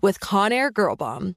with Conair Girl Bomb.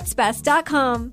Petsbest.com.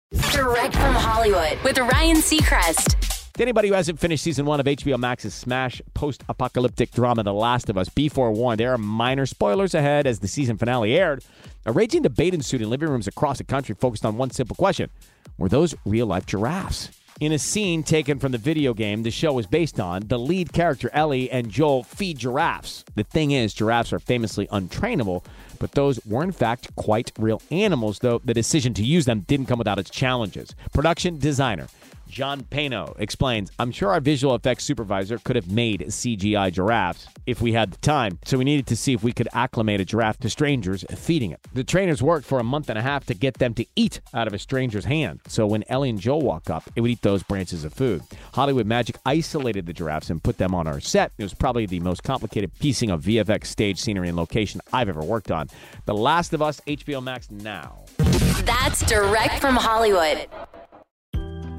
Direct from Hollywood with Ryan Seacrest. To anybody who hasn't finished season one of HBO Max's smash post apocalyptic drama, The Last of Us, be forewarned, there are minor spoilers ahead as the season finale aired. A raging debate ensued in living rooms across the country focused on one simple question Were those real life giraffes? In a scene taken from the video game the show is based on, the lead character Ellie and Joel feed giraffes. The thing is, giraffes are famously untrainable, but those were in fact quite real animals, though the decision to use them didn't come without its challenges. Production designer John Paino explains, I'm sure our visual effects supervisor could have made CGI giraffes if we had the time, so we needed to see if we could acclimate a giraffe to strangers feeding it. The trainers worked for a month and a half to get them to eat out of a stranger's hand, so when Ellie and Joel walk up, it would eat those branches of food. Hollywood Magic isolated the giraffes and put them on our set. It was probably the most complicated piecing of VFX stage scenery and location I've ever worked on. The Last of Us, HBO Max now. That's direct from Hollywood.